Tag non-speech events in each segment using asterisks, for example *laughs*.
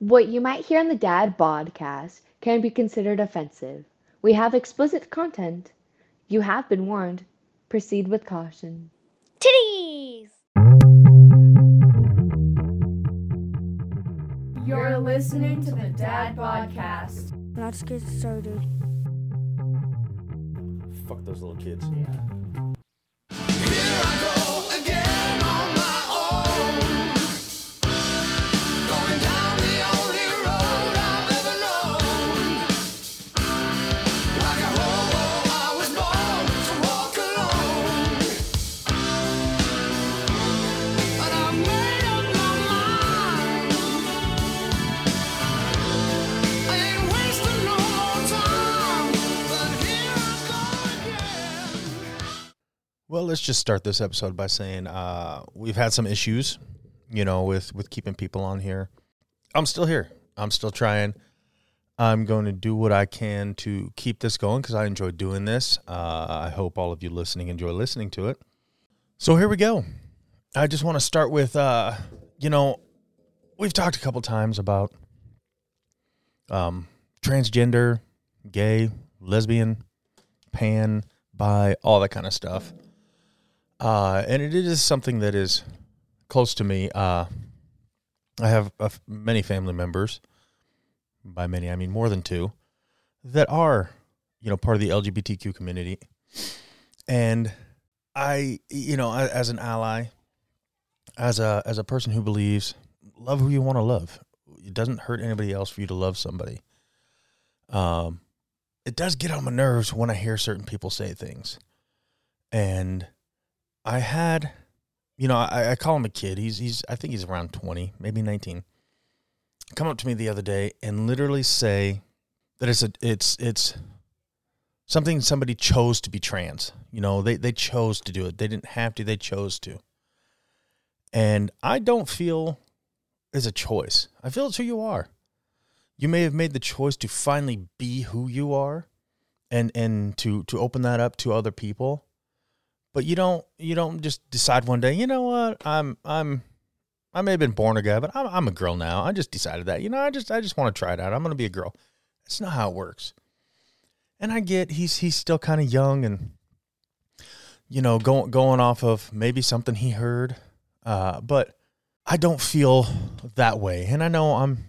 What you might hear on the Dad Podcast can be considered offensive. We have explicit content. You have been warned. Proceed with caution. Titties! You're listening to the Dad Podcast. Let's get started. Fuck those little kids. Well, let's just start this episode by saying uh, we've had some issues, you know, with with keeping people on here. I'm still here. I'm still trying. I'm going to do what I can to keep this going because I enjoy doing this. Uh, I hope all of you listening enjoy listening to it. So here we go. I just want to start with, uh, you know, we've talked a couple times about um, transgender, gay, lesbian, pan, bi, all that kind of stuff. Uh, and it is something that is close to me. Uh, I have f- many family members, by many I mean more than two, that are, you know, part of the LGBTQ community. And I, you know, as an ally, as a as a person who believes, love who you want to love. It doesn't hurt anybody else for you to love somebody. Um, it does get on my nerves when I hear certain people say things, and I had, you know, I, I call him a kid. He's he's I think he's around twenty, maybe nineteen. Come up to me the other day and literally say that it's a it's it's something somebody chose to be trans. You know, they they chose to do it. They didn't have to. They chose to. And I don't feel it's a choice. I feel it's who you are. You may have made the choice to finally be who you are and and to to open that up to other people but you don't you don't just decide one day you know what? I'm i'm i may have been born a guy but i'm, I'm a girl now. I just decided that. You know i just i just want to try it out. I'm going to be a girl. That's not how it works. And i get he's he's still kind of young and you know going going off of maybe something he heard uh but i don't feel that way. And i know i'm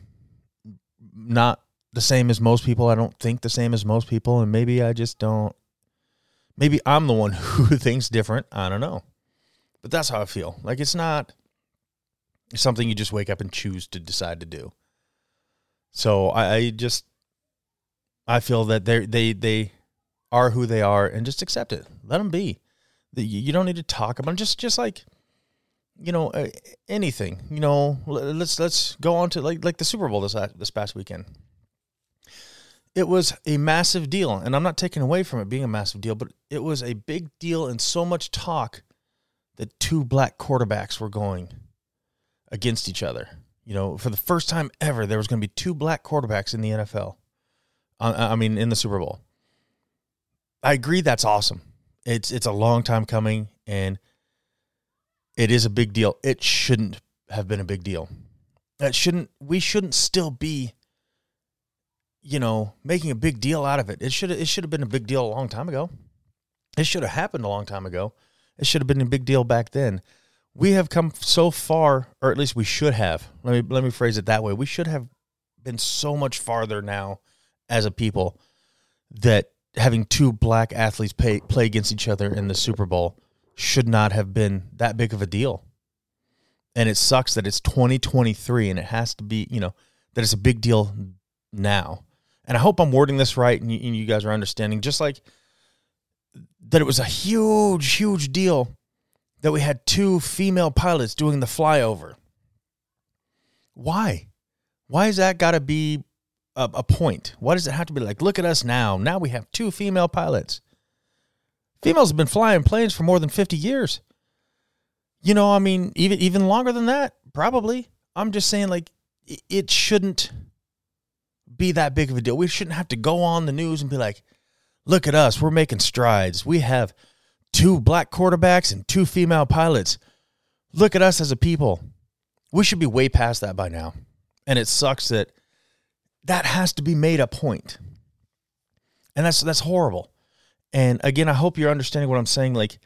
not the same as most people. I don't think the same as most people. And maybe i just don't maybe I'm the one *laughs* who thinks different. I don't know. But that's how I feel. Like it's not something you just wake up and choose to decide to do. So I, I just I feel that they they they are who they are and just accept it. Let them be. You don't need to talk about 'em. just just like you know uh, anything. You know, let's let's go on to like like the Super Bowl this this past weekend it was a massive deal and i'm not taking away from it being a massive deal but it was a big deal and so much talk that two black quarterbacks were going against each other. You know for the first time ever there was going to be two black quarterbacks in the nfl i, I mean in the super bowl. I agree that's awesome. It's it's a long time coming and it is a big deal. It shouldn't have been a big deal. That shouldn't we shouldn't still be you know, making a big deal out of it. It should it should have been a big deal a long time ago. It should have happened a long time ago. It should have been a big deal back then. We have come so far, or at least we should have. Let me let me phrase it that way. We should have been so much farther now as a people that having two black athletes pay, play against each other in the Super Bowl should not have been that big of a deal. And it sucks that it's 2023 and it has to be, you know, that it's a big deal now. And I hope I'm wording this right and you, and you guys are understanding. Just like that, it was a huge, huge deal that we had two female pilots doing the flyover. Why? Why has that got to be a, a point? Why does it have to be like, look at us now? Now we have two female pilots. Females have been flying planes for more than 50 years. You know, I mean, even even longer than that, probably. I'm just saying, like, it shouldn't be that big of a deal. We shouldn't have to go on the news and be like, look at us, we're making strides. We have two black quarterbacks and two female pilots. Look at us as a people. We should be way past that by now. And it sucks that that has to be made a point. And that's that's horrible. And again, I hope you're understanding what I'm saying. Like,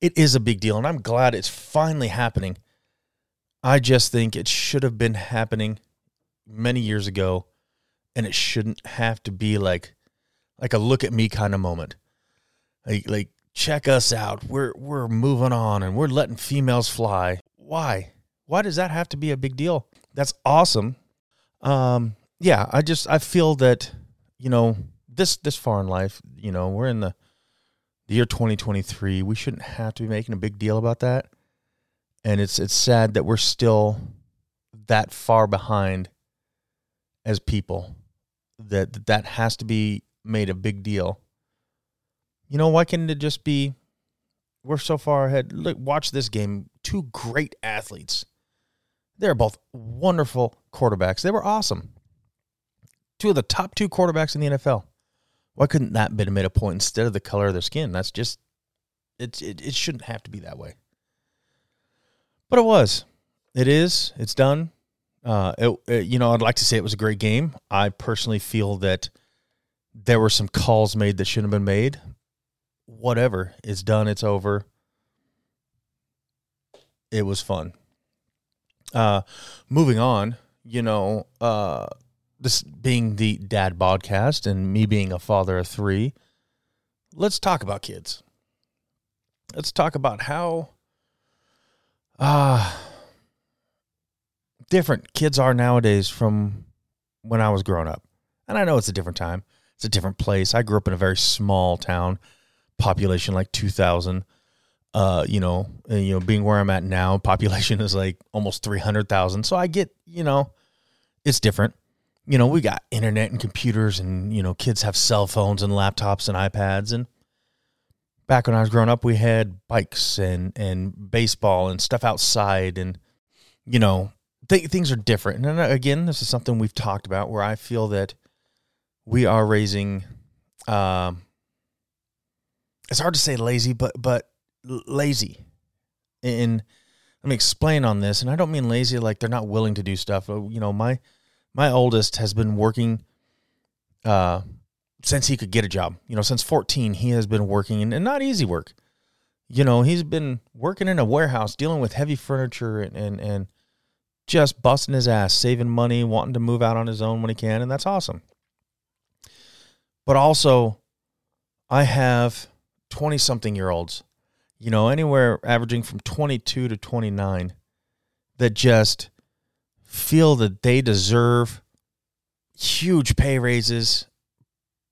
it is a big deal, and I'm glad it's finally happening. I just think it should have been happening many years ago, and it shouldn't have to be like like a look at me kind of moment. Like like check us out. We're we're moving on and we're letting females fly. Why? Why does that have to be a big deal? That's awesome. Um yeah, I just I feel that you know this this far in life, you know, we're in the the year 2023. We shouldn't have to be making a big deal about that. And it's it's sad that we're still that far behind as people that that has to be made a big deal. You know, why can't it just be we're so far ahead? Look, watch this game. Two great athletes. They're both wonderful quarterbacks. They were awesome. Two of the top two quarterbacks in the NFL. Why couldn't that been made a point instead of the color of their skin? That's just it's it, it shouldn't have to be that way. But it was. It is. It's done. Uh, it, it, you know, I'd like to say it was a great game. I personally feel that there were some calls made that shouldn't have been made. Whatever, it's done. It's over. It was fun. Uh, moving on, you know, uh, this being the dad podcast and me being a father of three, let's talk about kids. Let's talk about how uh, different kids are nowadays from when I was growing up. And I know it's a different time, it's a different place. I grew up in a very small town, population like 2,000. Uh, you know, and, you know, being where I'm at now, *laughs* population is like almost 300,000. So I get, you know, it's different you know, we got internet and computers and, you know, kids have cell phones and laptops and iPads. And back when I was growing up, we had bikes and, and baseball and stuff outside. And, you know, th- things are different. And again, this is something we've talked about where I feel that we are raising, um, it's hard to say lazy, but, but lazy. And let me explain on this. And I don't mean lazy like they're not willing to do stuff. You know, my, my oldest has been working uh, since he could get a job. You know, since 14, he has been working and, and not easy work. You know, he's been working in a warehouse, dealing with heavy furniture and, and, and just busting his ass, saving money, wanting to move out on his own when he can. And that's awesome. But also, I have 20 something year olds, you know, anywhere averaging from 22 to 29 that just feel that they deserve huge pay raises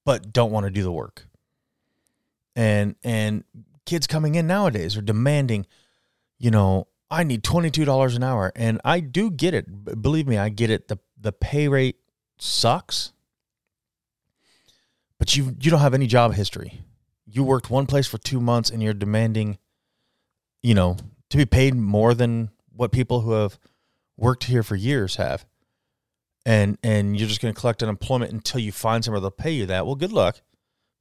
but don't want to do the work. And and kids coming in nowadays are demanding, you know, I need $22 an hour and I do get it. Believe me, I get it. The the pay rate sucks. But you you don't have any job history. You worked one place for 2 months and you're demanding you know, to be paid more than what people who have worked here for years have and and you're just going to collect unemployment until you find somewhere that'll pay you that well good luck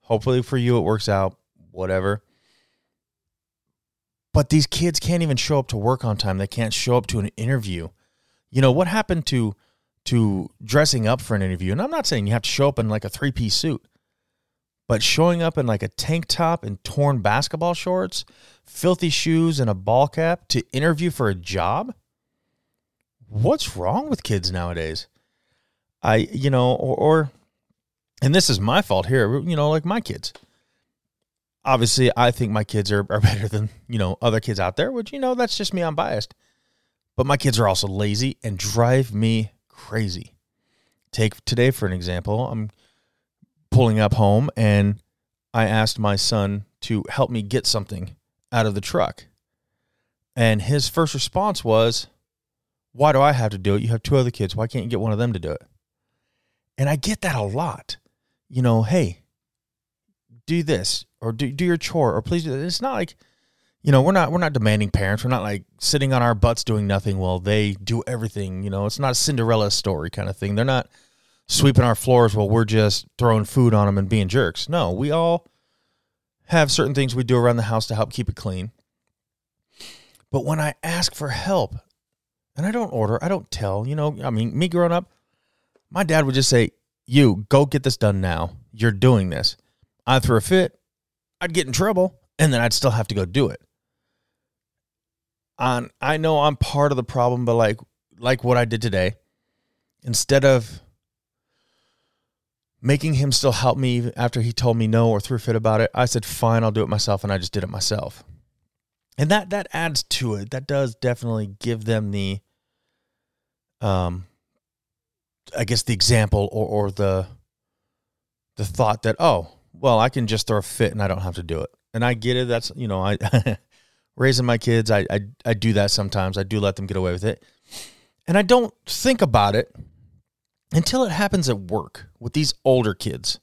hopefully for you it works out whatever but these kids can't even show up to work on time they can't show up to an interview you know what happened to to dressing up for an interview and i'm not saying you have to show up in like a three-piece suit but showing up in like a tank top and torn basketball shorts filthy shoes and a ball cap to interview for a job what's wrong with kids nowadays? I, you know, or, or, and this is my fault here, you know, like my kids. Obviously, I think my kids are, are *laughs* better than, you know, other kids out there, which, you know, that's just me. I'm biased. But my kids are also lazy and drive me crazy. Take today for an example. I'm pulling up home and I asked my son to help me get something out of the truck. And his first response was, why do I have to do it? You have two other kids. Why can't you get one of them to do it? And I get that a lot. You know, hey, do this or do, do your chore or please do this. It's not like, you know, we're not we're not demanding parents. We're not like sitting on our butts doing nothing while they do everything. You know, it's not a Cinderella story kind of thing. They're not sweeping our floors while we're just throwing food on them and being jerks. No, we all have certain things we do around the house to help keep it clean. But when I ask for help, and I don't order, I don't tell. You know, I mean, me growing up, My dad would just say, You go get this done now. You're doing this. I threw a fit, I'd get in trouble, and then I'd still have to go do it. On I know I'm part of the problem, but like like what I did today, instead of making him still help me after he told me no or threw a fit about it, I said, fine, I'll do it myself. And I just did it myself. And that, that adds to it. That does definitely give them the, um, I guess the example or, or the, the thought that, oh, well, I can just throw a fit and I don't have to do it. And I get it. That's, you know, I, *laughs* raising my kids, I, I, I do that sometimes. I do let them get away with it. And I don't think about it until it happens at work with these older kids.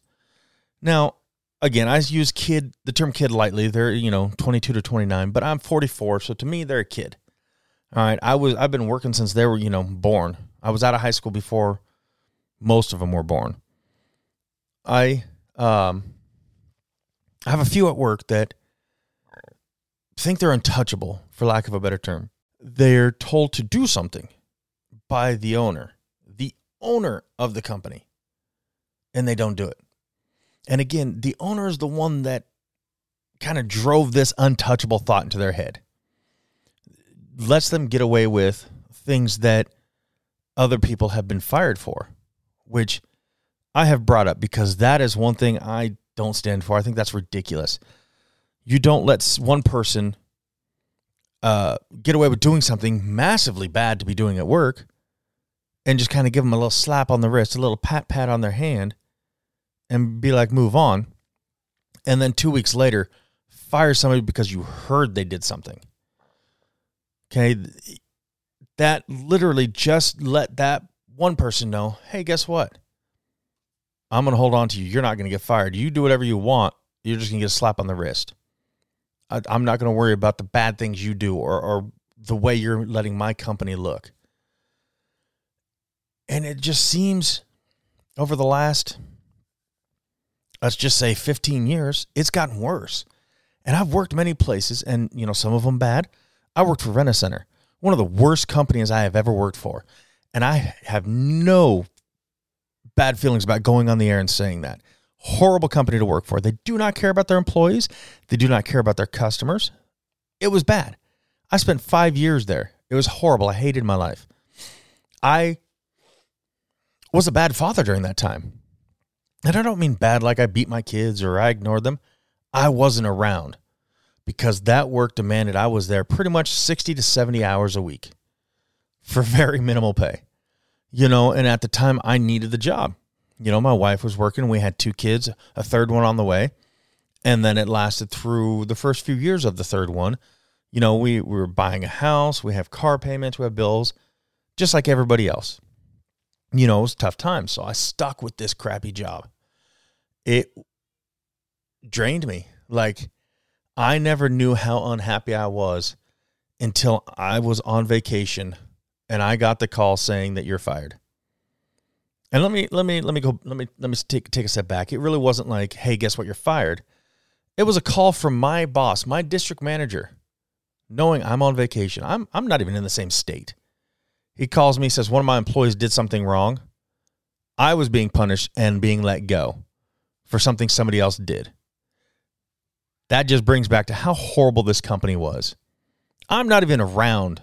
Now, again, I use kid the term kid lightly. They're, you know, 22 to 29, but I'm 44, so to me they're a kid. All right, I was I've been working since they were, you know, born. I was out of high school before most of them were born. I um I have a few at work that think they're untouchable for lack of a better term. They're told to do something by the owner the owner of the company and they don't do it. And again, the owner is the one that kind of drove this untouchable thought into their head. Lets them get away with things that other people have been fired for, which I have brought up because that is one thing I don't stand for. I think that's ridiculous. You don't let one person uh, get away with doing something massively bad to be doing at work and just kind of give them a little slap on the wrist, a little pat pat on their hand, and be like, move on. And then two weeks later, fire somebody because you heard they did something. Okay. That literally just let that one person know hey, guess what? I'm going to hold on to you. You're not going to get fired. You do whatever you want. You're just going to get a slap on the wrist. I, am not going to worry about the bad things you do or, or the way you're letting my company look. And it just seems over the last, let's just say 15 years, it's gotten worse. And I've worked many places, and you know, some of them bad. I worked for Rent-A-Center, one of the worst companies I have ever worked for. And I have no bad feelings about going on the air and saying that. Horrible company to work for. They do not care about their employees, they do not care about their customers. It was bad. I spent five years there. It was horrible. I hated my life. I was a bad father during that time. And I don't mean bad like I beat my kids or I ignored them. I wasn't around because that work demanded I was there pretty much 60 to 70 hours a week for very minimal pay. You know, and at the time I needed the job. You know, my wife was working, we had two kids, a third one on the way. And then it lasted through the first few years of the third one. You know, we, we were buying a house, we have car payments, we have bills, just like everybody else you know, it was tough times. So I stuck with this crappy job. It drained me. Like I never knew how unhappy I was until I was on vacation and I got the call saying that you're fired. And let me let me let me go let me let me take take a step back. It really wasn't like, "Hey, guess what? You're fired." It was a call from my boss, my district manager, knowing I'm on vacation. I'm I'm not even in the same state. He calls me, says one of my employees did something wrong. I was being punished and being let go for something somebody else did. That just brings back to how horrible this company was. I'm not even around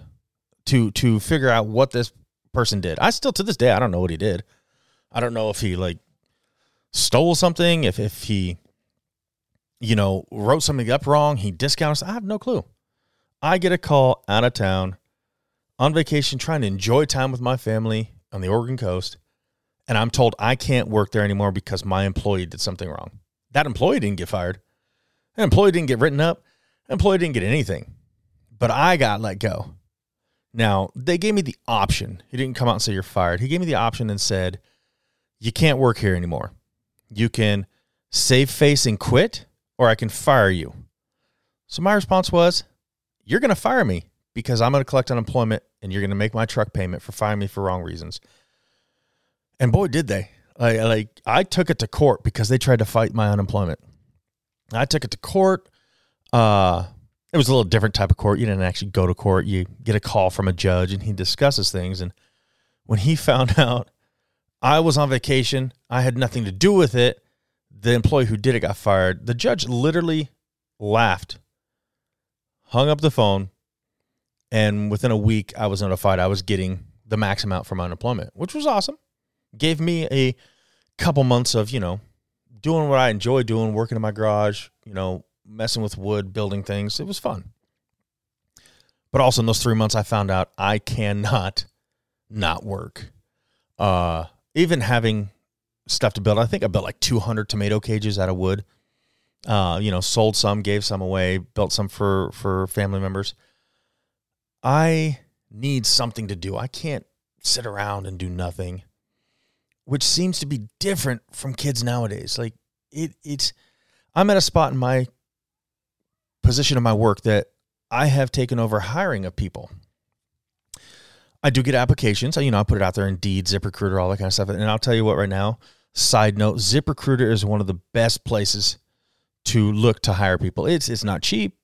to to figure out what this person did. I still to this day I don't know what he did. I don't know if he like stole something, if if he you know, wrote something up wrong, he discounts. I have no clue. I get a call out of town on vacation trying to enjoy time with my family on the Oregon coast, and I'm told I can't work there anymore because my employee did something wrong. That employee didn't get fired. Employee didn't get written up. Employee didn't get anything. But I got let go. Now, they gave me the option. He didn't come out and say you're fired. He gave me the option and said, you can't work here anymore. You can save face and quit, or I can fire you. So my response was, you're going to fire me because I'm going to collect unemployment and you're going to make my truck payment for firing me for wrong reasons. And boy, did they. Like, like I took it to court because they tried to fight my unemployment. I took it to court. Uh, it was a little different type of court. You didn't actually go to court. You get a call from a judge and he discusses things. And when he *laughs* found out I was on vacation. I had nothing to do with it. The employee who did it got fired. The judge literally laughed, hung up the phone, and within a week, I was notified I was getting the max amount for my unemployment, which was awesome. Gave me a couple months of, you know, doing what I enjoy doing, working in my garage, you know, messing with wood, building things. It was fun. But also in those three months, I found out I cannot not work. Uh, even having stuff to build, I think I built like 200 tomato cages out of wood. Uh, you know, sold some, gave some away, built some for for family members. I need something to do. I can't sit around and do nothing, which seems to be different from kids nowadays. Like it, it's. I'm at a spot in my position of my work that I have taken over hiring of people. I do get applications. You know, I put it out there Indeed, ZipRecruiter, all that kind of stuff. And I'll tell you what, right now, side note, ZipRecruiter is one of the best places to look to hire people. It's it's not cheap.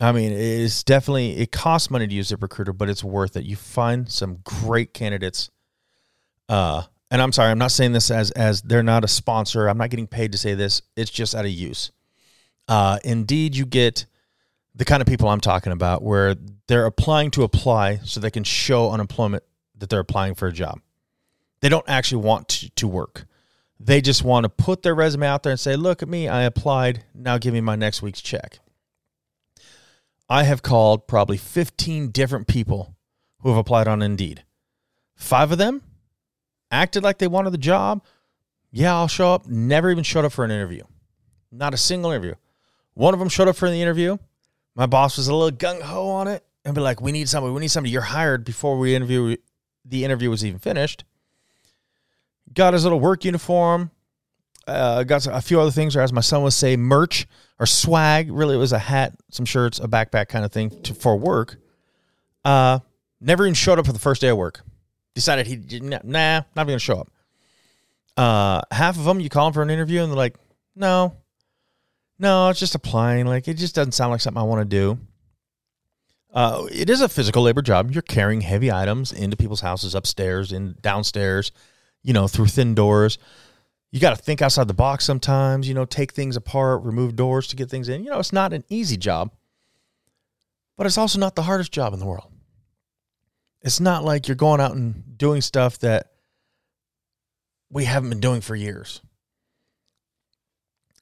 I mean, it's definitely it costs money to use ZipRecruiter, but it's worth it. You find some great candidates. Uh, and I'm sorry, I'm not saying this as as they're not a sponsor. I'm not getting paid to say this. It's just out of use. Uh, indeed, you get the kind of people I'm talking about where they're applying to apply so they can show unemployment that they're applying for a job. They don't actually want to, to work. They just want to put their resume out there and say, look at me, I applied. Now give me my next week's check. I have called probably 15 different people who have applied on Indeed. Five of them acted like they wanted the job. Yeah, I'll show up. Never even showed up for an interview. Not a single interview. One of them showed up for the interview. My boss was a little gung ho on it and be like, "We need somebody. We need somebody. You're hired." Before we interview, the interview was even finished. Got his little work uniform. Uh, got a few other things, or as my son would say, merch or swag. Really, it was a hat, some shirts, a backpack kind of thing to, for work. Uh, never even showed up for the first day of work. Decided he didn't nah, not even gonna show up. Uh, half of them you call them for an interview and they're like, no, no, it's just applying. Like it just doesn't sound like something I want to do. Uh, it is a physical labor job. You're carrying heavy items into people's houses, upstairs and downstairs, you know, through thin doors. You got to think outside the box sometimes, you know, take things apart, remove doors to get things in. You know, it's not an easy job, but it's also not the hardest job in the world. It's not like you're going out and doing stuff that we haven't been doing for years.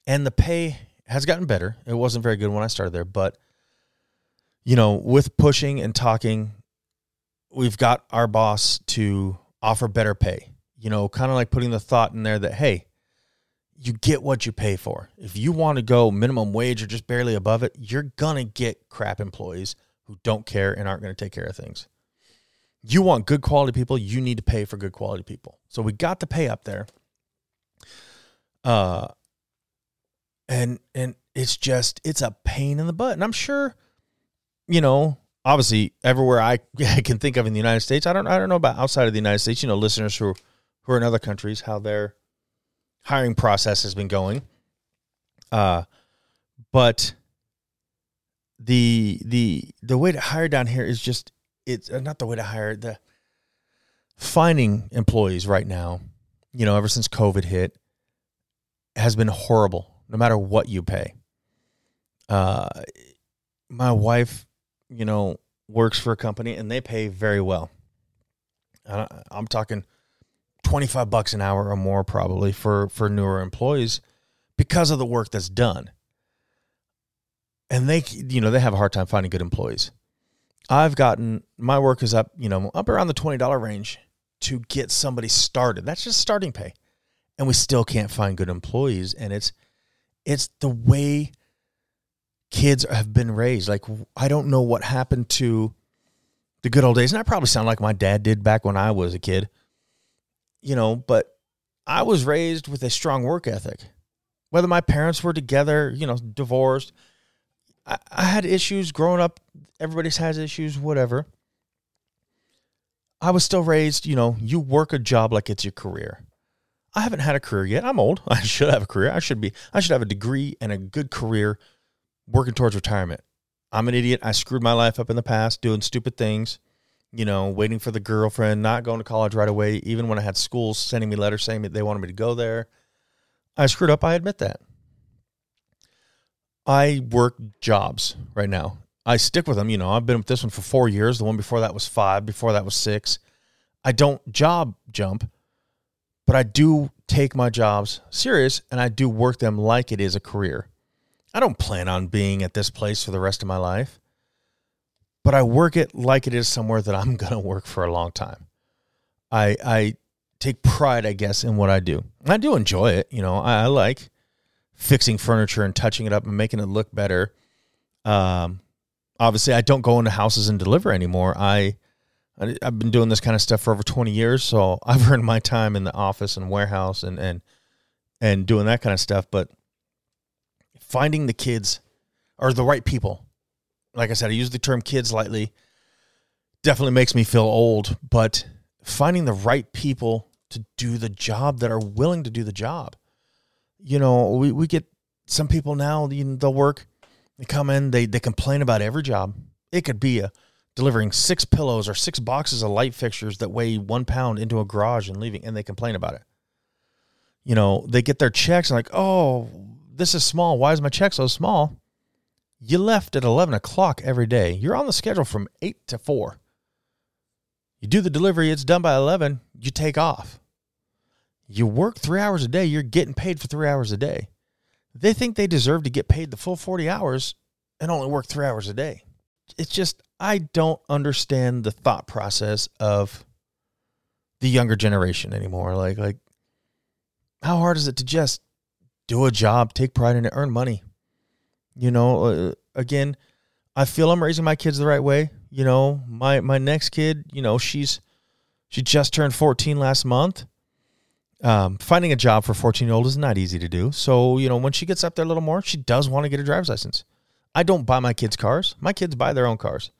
And the pay has gotten better. It wasn't very good when I started there, but you know, with pushing and talking, we've got our boss to offer better pay. You know, kind of like putting the thought in there that hey, you get what you pay for. If you want to go minimum wage or just barely above it, you're going to get crap employees who don't care and aren't going to take care of things. You want good quality people, you need to pay for good quality people. So we got the pay up there. Uh and and it's just it's a pain in the butt. And I'm sure, you know, obviously everywhere I, *laughs* can think of in the United States, I don't I don't know about outside of the United States. You know, listeners who who are in other countries, how their hiring process has been going. Uh, but the the the way to hire down here is just it's uh, not the way to hire the finding employees right now. You know, ever since COVID hit, has been horrible no matter what you pay. Uh, my wife, you know, works for a company and they pay very well. Uh, I'm talking 25 bucks an hour or more probably for for newer employees because of the work that's done. And they you know, they have a hard time finding good employees. I've gotten my work is up, you know, up around the $20 range to get somebody started. That's just starting pay. And we still can't find good employees and it's it's the way kids have been raised. Like I don't know what happened to the good old days. And I probably sound like my dad did back when I was a kid. You know, but I was raised with a strong work ethic. Whether my parents were together, you know, divorced, I, I had issues growing up. Everybody's has issues, whatever. I was still raised, you know, you work a job like it's your career. I haven't had a career yet. I'm old. *laughs* I should have a career. I should be I should have a degree and a good career working towards retirement. I'm an idiot. I screwed my life up in the past doing stupid things. you know, waiting for the girlfriend, not going to college right away, even when I had schools sending me letters saying that they wanted me to go there. I screwed up. I admit that. I work jobs right now. I stick with them. You know, I've been with this one for four years. The one before that was five. Before that was six. I don't job jump, but I do take my jobs serious and I do work them like it is a career. I don't plan on being at this place for the rest of my life, but I work it like it is somewhere that I'm *laughs* going to work for a long time. I I take pride, I guess, in what I do. I do enjoy it. You know, I, I like fixing furniture and touching it up and making it look better. Um, obviously, I don't go into houses and deliver anymore. I I've been doing this kind of stuff for over 20 years, so *laughs* I've earned my time in the office and warehouse and and and doing that kind of stuff. But finding the kids or the right people, like I said, I use the term kids lightly. Definitely makes me feel old, but finding the right people to do the job that are willing to do the job. You know, we, we get some people now, you know, they'll work, they come in, they, they complain about every job. It could be a delivering six pillows or six boxes of light fixtures that weigh one pound into a garage and leaving, and they complain about it. You know, they get their checks and like, oh, this is small. Why is my check so small? You left at 11 o'clock every day. You're on the schedule from 8 to 4. You do the delivery, it's done by 11, you take off. You work three hours a day, you're getting paid for three hours a day. They think they deserve to get paid the full 40 hours and only work three hours a day. It's just, I don't understand the thought process of the younger generation anymore. Like, like, how hard is it to just do a job, take pride in it, earn money? You know, uh, again, I feel I'm raising my kids the right way. You know, my my next kid, you know, she's she just turned 14 last month. Um, finding a job for 14 year old is not easy to do. So, you know, when she gets up there a little more, she does want to get a driver's license. I don't buy my kids cars. My kids buy their own cars.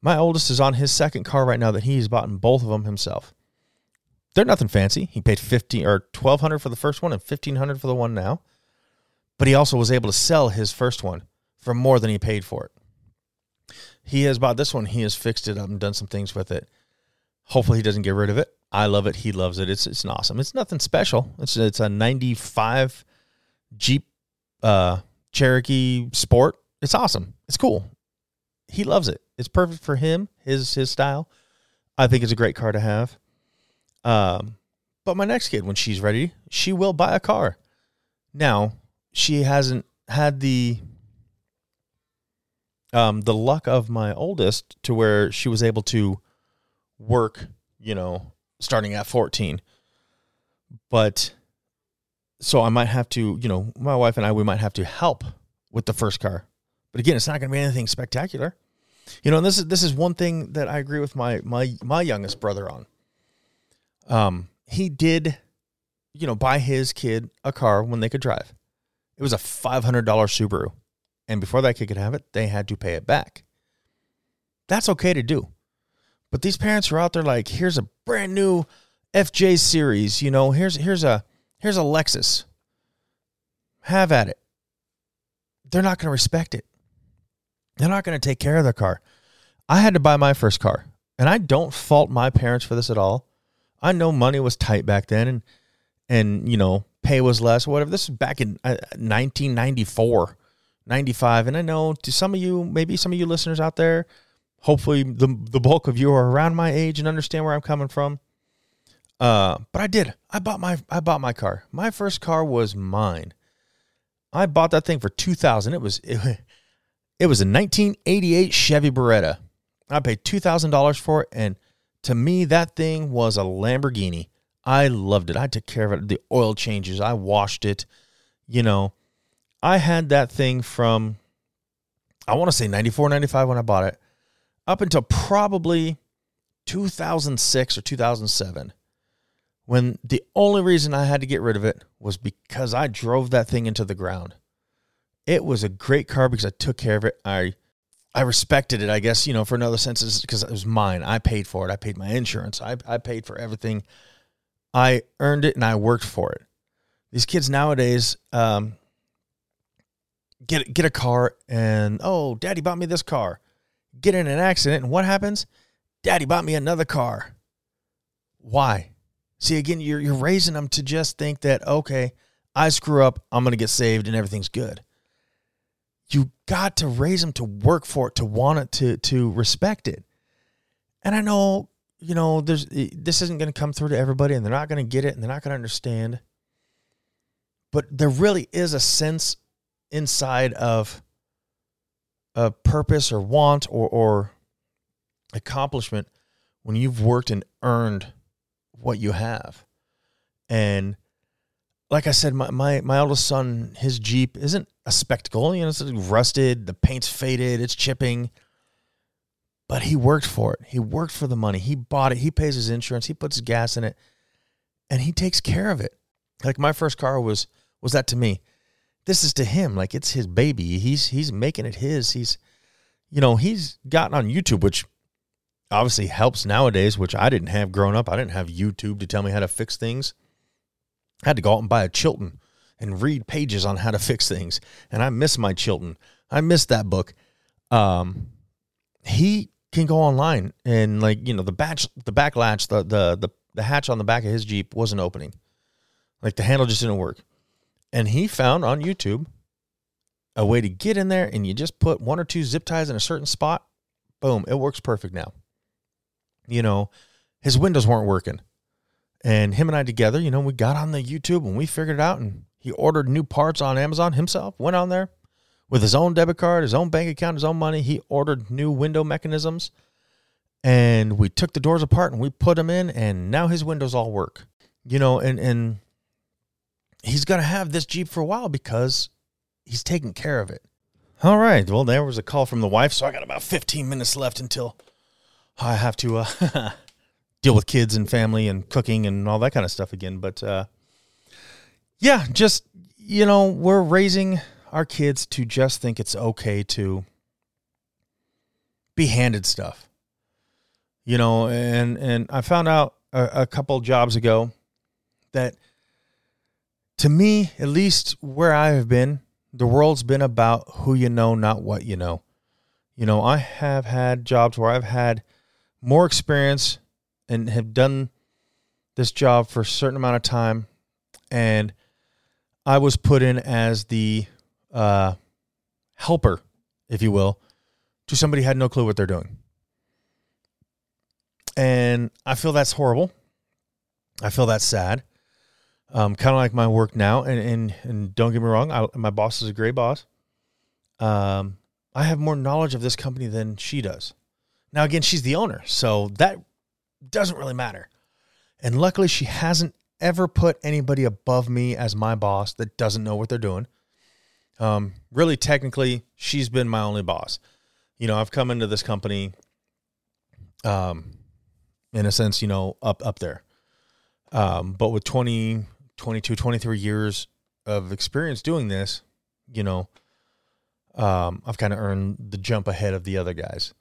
My oldest is on his second car right now that he's bought in both of them himself. They're nothing fancy. He paid 15 or 1200 for the first one and 1500 for the one now. But he also was able to sell his first one for more than he paid for it. He has bought this one. He has fixed it up and done some things with it. Hopefully, he doesn't get rid of it. I love it. He loves it. It's it's awesome. It's nothing special. It's it's a '95 Jeep uh, Cherokee Sport. It's awesome. It's cool. He loves it. It's perfect for him. His his style. I think it's a great car to have. Um, but my next kid, when she's ready, she will buy a car. Now she hasn't had the um, the luck of my oldest to where she was able to work, you know, starting at 14. But so I might have to, you know, my wife and I, we might have to help with the first car. But again, it's not going to be anything spectacular. You know, and this is this is one thing that I agree with my my my youngest brother on. Um, he did, you know, buy his kid a car when they could drive. It was a five hundred dollar Subaru. And before that kid could have it, they had to pay it back. That's okay to do. But these parents are out there like, here's a brand new FJ series, you know, here's here's a here's a Lexus. Have at it. They're not going to respect it. They're not going to take care of their car. I had to buy my first car, and I don't fault my parents for this at all. I know money was tight back then and and you know, pay was less, whatever. This is back in uh, 1994 95. And I know to some of you, maybe some of you listeners out there, hopefully the, the bulk of you are around my age and understand where I'm coming from. Uh, but I did. I bought my I bought my car. My first car was mine. I bought that thing for 2000. It was it, *laughs* it was a 1988 Chevy Beretta. I paid $2000 for it and to me that thing was a Lamborghini. I loved it. I took care of it. The oil changes, I washed it, you know. I had that thing from, I want to say 94, 95 when I bought it, up until probably 2006 or 2007, when the only reason I had to get rid of it was because I drove that thing into the ground. It was a great car because I took care of it. I I respected it, I guess, you know, for another sense, because it was mine. I paid for it. I paid my insurance. I, I paid for everything. I earned it and I worked for it. These kids nowadays, um, get get a car and oh, daddy bought me this car. Get in an accident and what happens? Daddy bought me another car. Why? See, again, you're, you're raising them to just think that, okay, I screw up, I'm to get saved and everything's good. You got to raise them to work for it, to want it, to, to respect it. And I know, you know, there's this isn't going to come through to everybody and they're not going to get it and they're not going to understand. But there really is a sense inside of a purpose or want or, or accomplishment when you've worked and earned what you have. And like I said, my, my, my oldest son, his Jeep isn't a spectacle. You know, it's rusted, the paint's faded, it's chipping. But he worked for it. He worked for the money. He bought it. He pays his insurance. He puts gas in it. And he takes care of it. Like my first car was was that to me. This is to him. Like it's his baby. He's he's making it his. He's you know, he's gotten on YouTube, which obviously helps nowadays, which I didn't have growing up. I didn't have YouTube to tell me how to fix things. I had to go out and buy a Chilton and read pages on how to fix things. And I miss my Chilton. I miss that book. Um, he can go online and like you know the batch the back latch the the the, the hatch on the back of his Jeep wasn't opening. Like the handle just didn't work. And he found on YouTube a way to get in there and you just put one or two zip ties in a certain spot. Boom, it works perfect now you know, his windows weren't working. And him and I together, you know, we got on the YouTube and we figured it out. And he ordered new parts on Amazon himself, went on there with his own debit card, his own bank account, his own money. He ordered new window mechanisms. And we took the doors apart and we put them in. And now his windows all work, you know, and, and he's going to have this Jeep for a while because he's taking care of it. All right. Well, there was a call from the wife. So I got about 15 minutes left until I have to uh, *laughs* deal with kids and family and cooking and all that kind of stuff again. But uh, yeah, just you know, we're raising our kids to just think it's okay to be handed stuff. You know, and and I found out a, a couple jobs ago that to me, at least where I have been, the world's been about who you know, not what you know. You know, I have had jobs where I've had more experience and have done this job for a certain amount of time and i was put in as the uh, helper if you will to somebody who had no clue what they're doing. And i feel that's horrible. I feel that's sad. Um, kind of like my work now and, and, and don't get me wrong I, my boss is a great boss. Um, i have more knowledge of this company than she does. Now, again, she's the owner, so that doesn't really matter. And luckily, she hasn't ever put anybody above me as my boss that doesn't know what they're doing. Um, really, technically, she's been my only boss. You know, I've come into this company, um, in a sense, you know, up up there. Um, but with 20, 22, 23 years of experience doing this, you know, um, I've kind of earned the jump ahead of the other guys.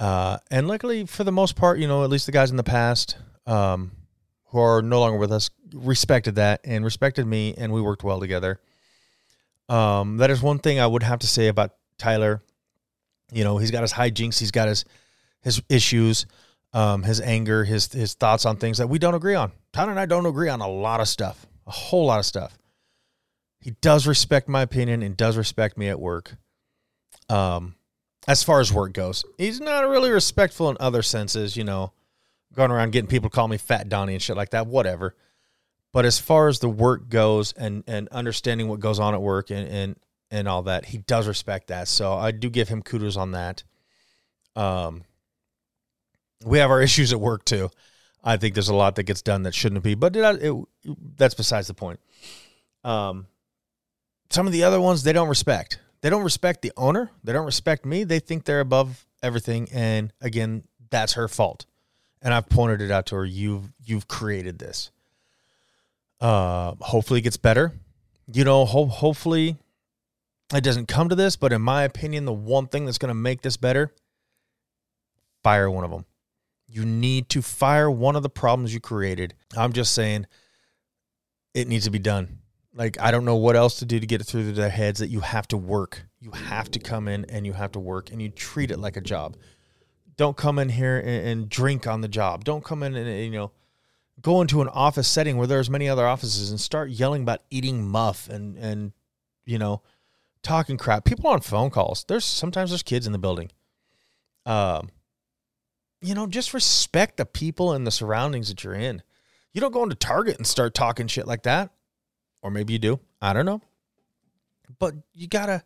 Uh, and luckily, for the most part, you know, at least the guys in the past um, who are no longer with us respected that and respected me, and we worked well together. Um, that is one thing I would have to say about Tyler. You know, he's got his hijinks, he's got his his issues, um, his anger, his his thoughts on things that we don't agree on. Tyler and I don't agree on a lot of stuff, a whole lot of stuff. He does respect my opinion and does respect me at work. Um, as far as work goes. He's not really respectful in other senses, you know, going around getting people to call me Fat Donnie and shit like that, whatever. But as far as the work goes and and understanding what goes on at work and and and all that, he does respect that. So I do give him kudos on that. Um, we have our *laughs* issues at work too. I think there's a lot that gets done that shouldn't be, but it, it, that's besides the point. Um, some of the other ones they don't respect they don't respect the owner. They don't respect me. They think they're above everything. And again, that's her fault. And I've pointed it out to her. You've you've created this. Uh, hopefully it gets better. You know, ho- hopefully it doesn't come to this. But in my opinion, the one thing that's going to make this better, fire one of them. You need to fire one of the problems you created. I'm just saying, it needs to be done. Like I don't know what else to do to get it through their heads that you have to work. You have to come in and you have to work and you treat it like a job. Don't come in here and, and drink on the job. Don't come in and you know go into an office setting where there's many other offices and start yelling about eating muff and and you know talking crap. People on phone calls. There's sometimes there's kids in the building. Um, you know, just respect the people and the surroundings that you're in. You don't go into Target and start talking shit like that. Or maybe you do. I don't know. But you gotta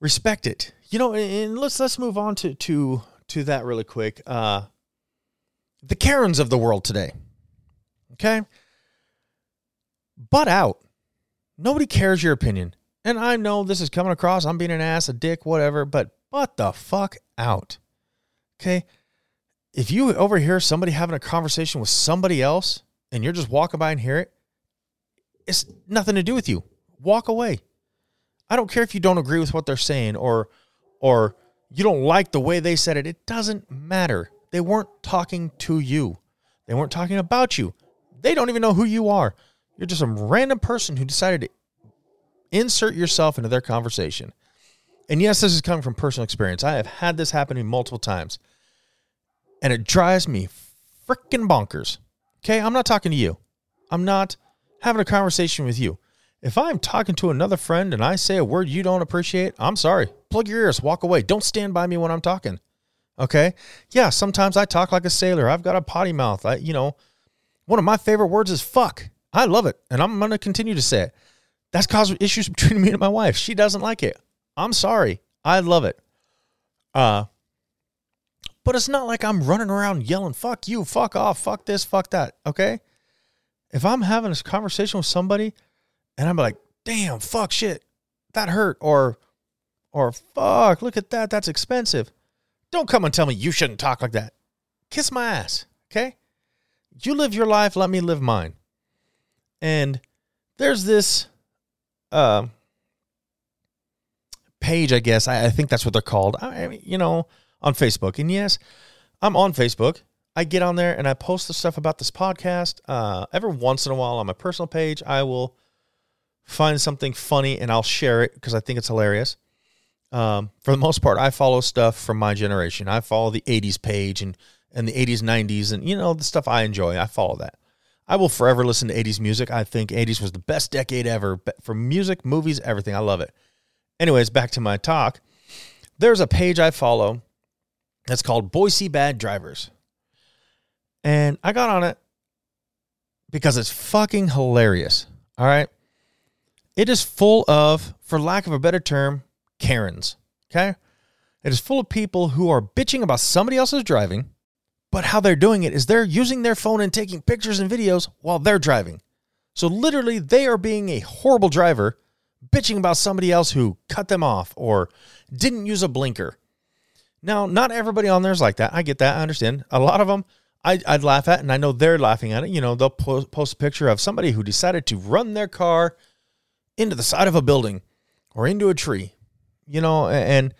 respect it. You know, and let's let's move on to to to that really quick. Uh the Karens of the world today. Okay? Butt out. Nobody cares your opinion. And I know this is coming across. I'm being an ass, a dick, whatever, but butt the fuck out. Okay? If you overhear somebody having a conversation with somebody else and you're just walking by and hear it, it's nothing to do with you. Walk away. I don't care if you don't agree with what they're saying or or you don't like the way they said it. It doesn't matter. They weren't talking to you. They weren't talking about you. They don't even know who you are. You're just some random person who decided to insert yourself into their conversation. And yes, this is coming from personal experience. I have had this happen to me multiple times. And it drives me freaking bonkers. Okay, I'm not talking to you. I'm not having a conversation with you. If I'm talking to another friend and I say a word you don't appreciate, I'm sorry. Plug your ears, walk away. Don't stand by me when I'm talking. Okay? Yeah, sometimes I talk like a sailor. I've got a potty mouth. I, you know, one of my favorite words is fuck. I love it, and I'm going to continue to say it. That's caused issues *laughs* between me and my wife. She doesn't like it. I'm sorry. I love it. Uh but it's not like I'm running around yelling, fuck you, fuck off, fuck this, fuck that. Okay? If I'm having this conversation with somebody and I'm like, damn, fuck shit, that hurt, or or fuck, look at that, that's expensive. Don't come and tell me you shouldn't talk like that. Kiss my ass, okay? You live your life, let me live mine. And there's this uh, page, I guess. I, I, think that's what they're called. I mean, you know, on Facebook. And yes, I'm on Facebook. I get on there and I post the stuff about this podcast. Uh, every once in a while on my personal page, I will find something funny and I'll share it because I think it's hilarious. Um, for the most part, I follow stuff from my generation. I follow the 80s page and, and the 80s, 90s, and you know, the stuff I enjoy. I follow that. I will forever listen to 80s music. I think 80s was the best decade ever for music, movies, everything. I love it. Anyways, back to my talk. There's a page I follow that's called Boise Bad Drivers. And I got on it because it's fucking hilarious. All right. It is full of, for lack of a better term, Karens. Okay. It is full of people who are bitching about somebody else's driving but how they're doing it is they're using their phone and taking pictures and videos while they're driving. So literally, they are being a horrible driver, bitching about somebody else who cut them off or didn't use a blinker. Now, not everybody on there is like that. I get that. I understand. A lot of them I, would laugh at, and I know they're laughing at it. You know, they'll post, post a picture of somebody who decided to run their car into the side of a building or into a tree, you know, and,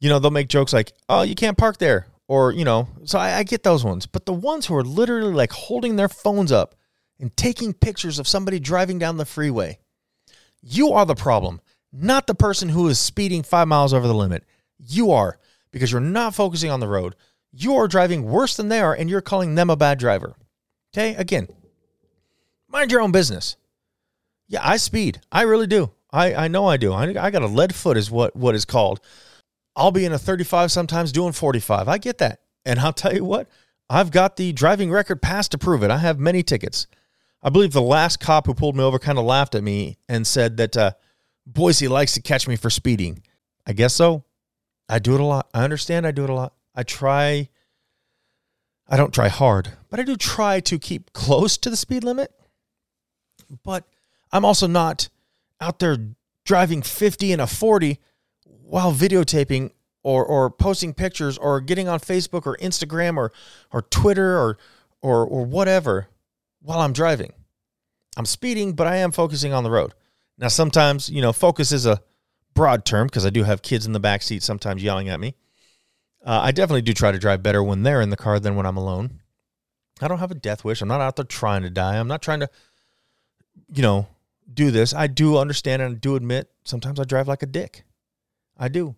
you know, they'll make jokes like, oh, you can't park there or you know so I, I, get those ones. But the ones who are literally like holding their phones up and taking pictures of somebody driving down the freeway you are the problem not the person who is speeding five miles over the limit. You are because you're not focusing on the road you are driving worse than they are and you're calling them a bad driver okay again mind your own business yeah i speed i really do i, I know i do I, I got a lead foot is what what is called I'll be in a 35 sometimes doing 45. I get that. And I'll tell you what, I've got the driving record pass to prove it. I have many tickets. I believe the last cop who pulled me over kind of laughed at me and said that uh, Boise likes to catch me for speeding. I guess so. I do it a lot. I understand I do it a lot. I try, I don't try hard, but I do try to keep close to the speed limit. But I'm also not out there driving 50 and a 40 while videotaping or or posting pictures or getting on Facebook or Instagram or or Twitter or or or whatever while I'm driving. I'm speeding, but I am focusing on the road. Now sometimes, you know, focus is a broad term because I do have kids in the back seat sometimes yelling at me. Uh, I definitely do try to drive better when they're in the car than when I'm alone. I don't have a death wish. I'm not out there trying to die. I'm not trying to, you know, do this. I do understand and I do admit sometimes I drive like a dick. I do.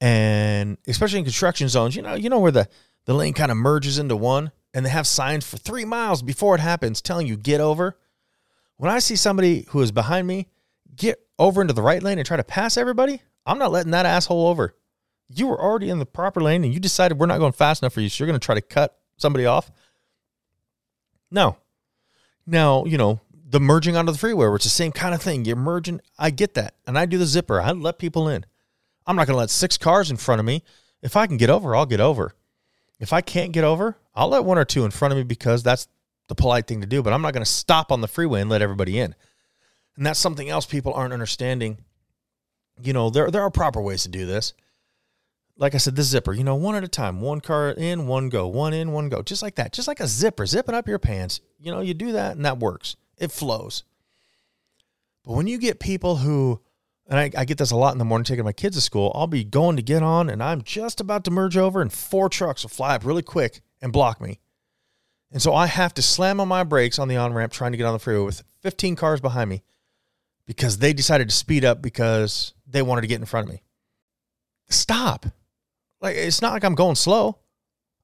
And especially in construction zones, you know, you know where the, the lane kind of merges into one and they have signs for three miles before it happens telling you get over. When I see somebody who is behind me get over into the right lane and try to pass everybody, I'm not letting that asshole over. You were already in the proper lane and you decided we're not going fast enough for you, so you're going to try to cut somebody off. No. Now, you know, the merging onto the freeway, where it's the same kind of thing. You're merging. I get that. And I do the zipper. I let people in. I'm not going to let six cars in front of me. If I can get over, I'll get over. If I can't get over, I'll let one or two in front of me because that's the polite thing to do. But I'm not going to stop on the freeway and let everybody in. And that's something else people aren't understanding. You know, there, there are proper ways to do this. Like I said, the zipper, you know, one at a time, one car in, one go, one in, one go, just like that, just like a zipper, zipping up your pants. You know, you do that and that works, it flows. But when you get people who, and I, I get this a lot in the morning taking my kids to school, I'll be going to get on and I'm just about to merge over and four trucks will fly up really quick and block me. And so I have to slam on my brakes on the on ramp trying to get on the freeway with 15 cars behind me because they decided to speed up because they wanted to get in front of me. Stop. Like it's not like I'm going slow.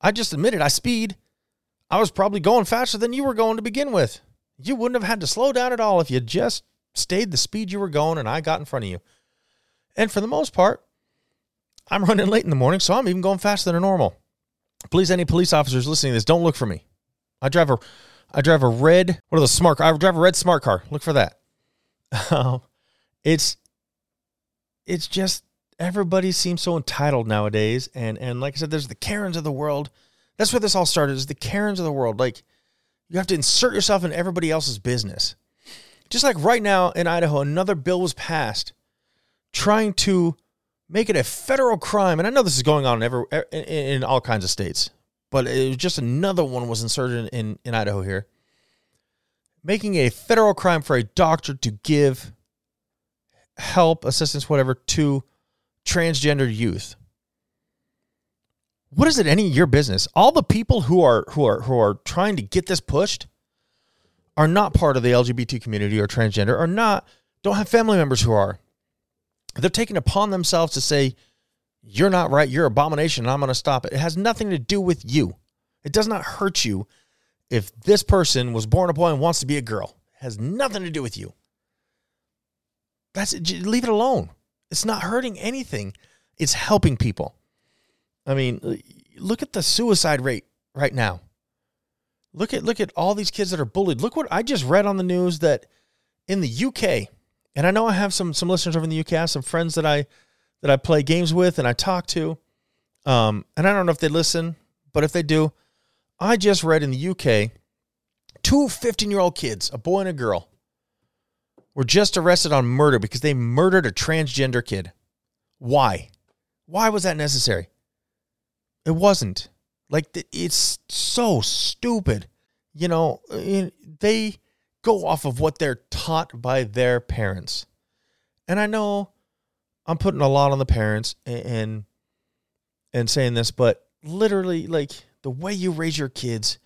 I just admitted I speed. I was probably going faster than you were going to begin with. You wouldn't have had to slow down at all if you just stayed the speed you were going and I got in front of you. And for the most part, I'm running late in the morning, so I'm even going faster than normal. Please, any police officers listening to this, don't look for me. I drive a, I drive a red. What are the smart? I drive a red smart car. Look for that. *laughs* Um, it's, it's just everybody seems so entitled nowadays, and and like I said, there's the Karens of the world. That's where this all started. Is the Karens of the world like you have to insert yourself in everybody else's business. Just like right now in Idaho, another bill was passed trying to make it a federal crime. And I know this is going on in, every, in, all kinds of states, but it was just another one was inserted in, in Idaho here. Making a federal crime for a doctor to give help, assistance, whatever, to transgender youth. What is it any of your business? All the people who are who are who are trying to get this pushed are not part of the LGBT community or transgender, or not don't have family members who are. They're taking upon themselves to say, You're not right, you're an abomination, and I'm gonna stop it. It has nothing to do with you. It does not hurt you if this person was born a boy and wants to be a girl. It has nothing to do with you. That's leave it alone. It's not hurting anything. It's helping people. I mean, look at the suicide rate right now. Look at look at all these kids that are bullied. Look what I just read on the news that in the UK, and I know I have some some listeners over in the UK, some friends that I that I play games with and I talk to. Um, and I don't know if they listen, but if they do, I just read in the UK, two 15 year old kids, a boy and a girl, were just arrested on murder because they murdered a transgender kid. Why? Why was that necessary? It wasn't. Like, it's so stupid. You know, eh, they go off of what they're taught by their parents. And I know I'm putting a lot on the parents and and saying this, but literally like the way you raise your kids,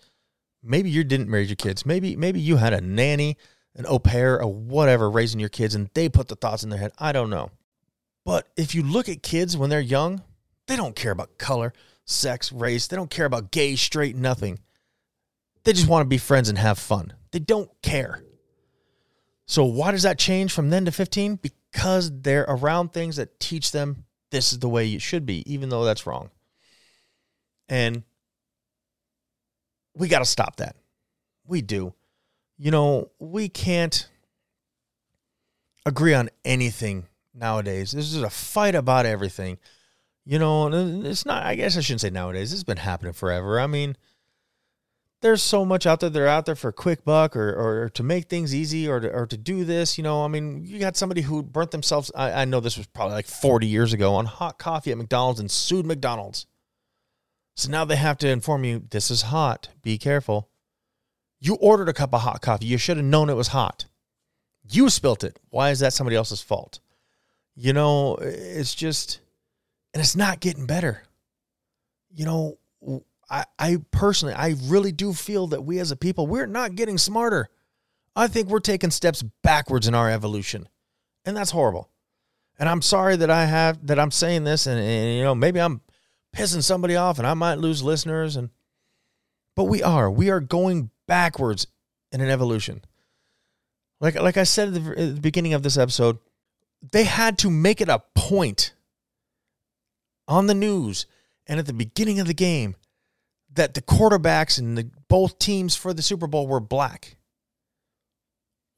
maybe you didn't raise your kids. Maybe maybe you had a nanny an au pair or whatever raising your kids and they put the thoughts in their head. I don't know. But if you look at kids when they're young, they don't care about color, sex, race. They don't care about gay, straight, nothing. They just want to be friends and have fun. They don't care. So why does that change from then to 15? Because they're around things that teach them this is the way it should be, even though that's wrong. And we got to stop that. We do you know, we can't agree on anything nowadays. This is a fight about everything. You know, it's not, I guess I shouldn't say nowadays. This has been happening forever. I mean, there's so much out there. They're out there for a quick buck or, or to make things easy or to, or to do this. You know, I mean, you got somebody who burnt themselves. I, I know this was probably like 40 years ago on hot coffee at McDonald's and sued McDonald's. So now they have to inform you this is hot. Be careful. You ordered a cup of hot coffee. You should have known it was hot. You spilt it. Why is that somebody else's fault? You know, it's just, and it's not getting better. You know, I, I personally, I really do feel that we as a people, we're not getting smarter. I think we're taking steps backwards in our evolution. And that's horrible. And I'm sorry that I have that I'm saying this and, and you know, maybe I'm pissing somebody off and I might lose listeners and but we are. We are going backwards in an evolution. Like like I said at the, at the beginning of this episode, they had to make it a point on the news and at the beginning of the game that the quarterbacks and the both teams for the Super Bowl were black.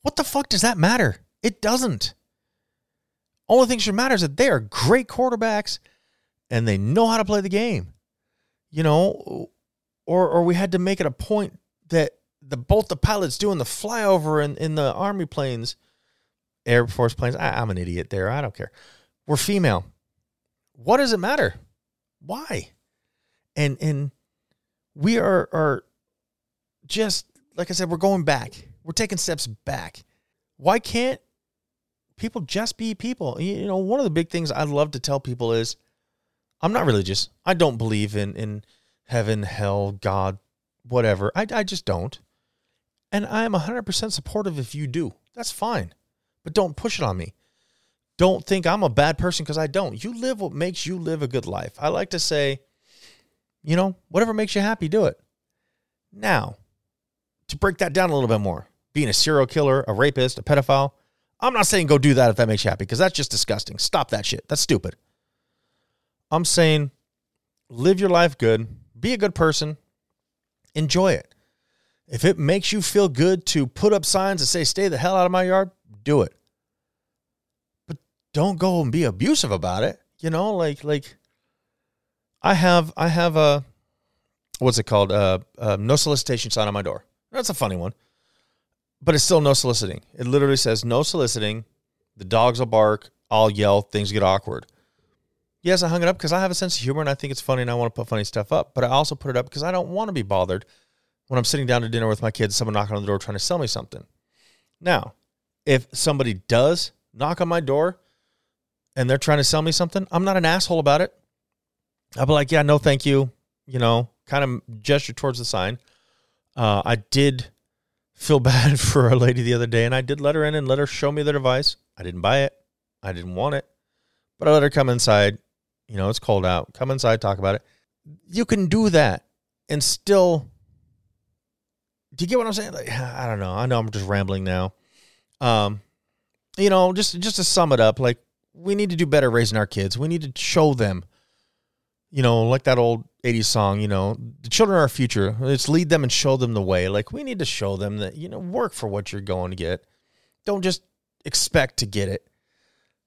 What the fuck does that matter? It doesn't. Only thing should matter is that they are great quarterbacks and they know how to play the game. You know, or or we had to make it a point that the both the pilots doing the flyover in, in the army planes, Air Force planes. I, I'm an idiot there. I don't care. We're female. What does it matter? Why? And and we are are just like I said, we're going back. We're taking steps back. Why can't people just be people? You know, one of the big things I love to tell people is I'm not religious. I don't believe in in heaven, hell, God, whatever. I, I just don't. And I am 100% supportive if you do. That's fine. But don't push it on me. Don't think I'm a bad person because I don't. You live what makes you live a good life. I like to say, you know, whatever makes you happy, do it. Now, to break that down a little bit more, being a serial killer, a rapist, a pedophile, I'm not saying go do that if that makes you happy because that's just disgusting. Stop that shit. That's stupid. I'm saying live your life good, be a good person, enjoy it. If it makes you feel good to put up signs that say, stay the hell out of my yard, do it. But don't go and be abusive about it. You know, like, like, I have, I have a, what's it called? Uh, uh, no solicitation sign on my door. That's a funny one, but it's still no soliciting. It literally says no soliciting. The dogs will bark. I'll yell. Things get awkward. Yes, I hung it up because I have a sense of humor and I think it's funny and I want to put funny stuff up. But I also put it up because I don't want to be bothered when I'm sitting down to dinner with my kids, someone knocking on the door trying to sell me something. Now, if somebody does knock on my door and they're trying to sell me something, I'm not an asshole about it. I'll be like, yeah, no, thank you. You know, kind of gesture towards the sign. Uh, I did feel *laughs* bad for a lady the other day and I did let her in and let her show me the device. I didn't buy it. I didn't want it, but I let her come inside. You know, it's cold out. Come inside, talk about it. You can do that and still do you get what I'm saying? Like, *sighs* I don't know. I know I'm just rambling now. Um, you know, just just to sum it up, like we need to do better raising our kids. We need to show them, you know, like that old 80s song, you know, the children are our future. Let's lead them and show them the way. Like we need to show them that, you know, work for what you're going to get. Don't just expect to get it.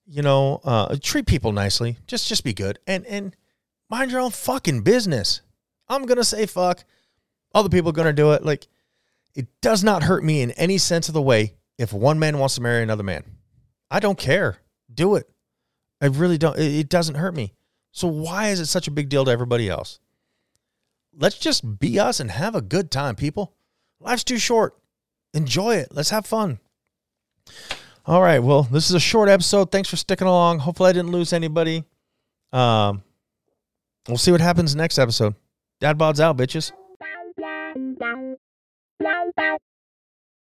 You know, uh, treat people nicely. Just just be good. And and mind your own fucking business. I'm gonna say fuck. Other people are gonna do it. Like it does not hurt me in any sense of the way if one man wants to marry another man. I don't care. Do it. I really don't. It doesn't hurt me. So why is it such a big deal to everybody else? Let's just be us and have a good time, people. Life's too short. Enjoy it. Let's have fun. All right. Well, this is a short episode. Thanks for sticking along. Hopefully, I didn't lose anybody. Um, we'll see what happens next episode. Dad bods out, bitches. Bye bye.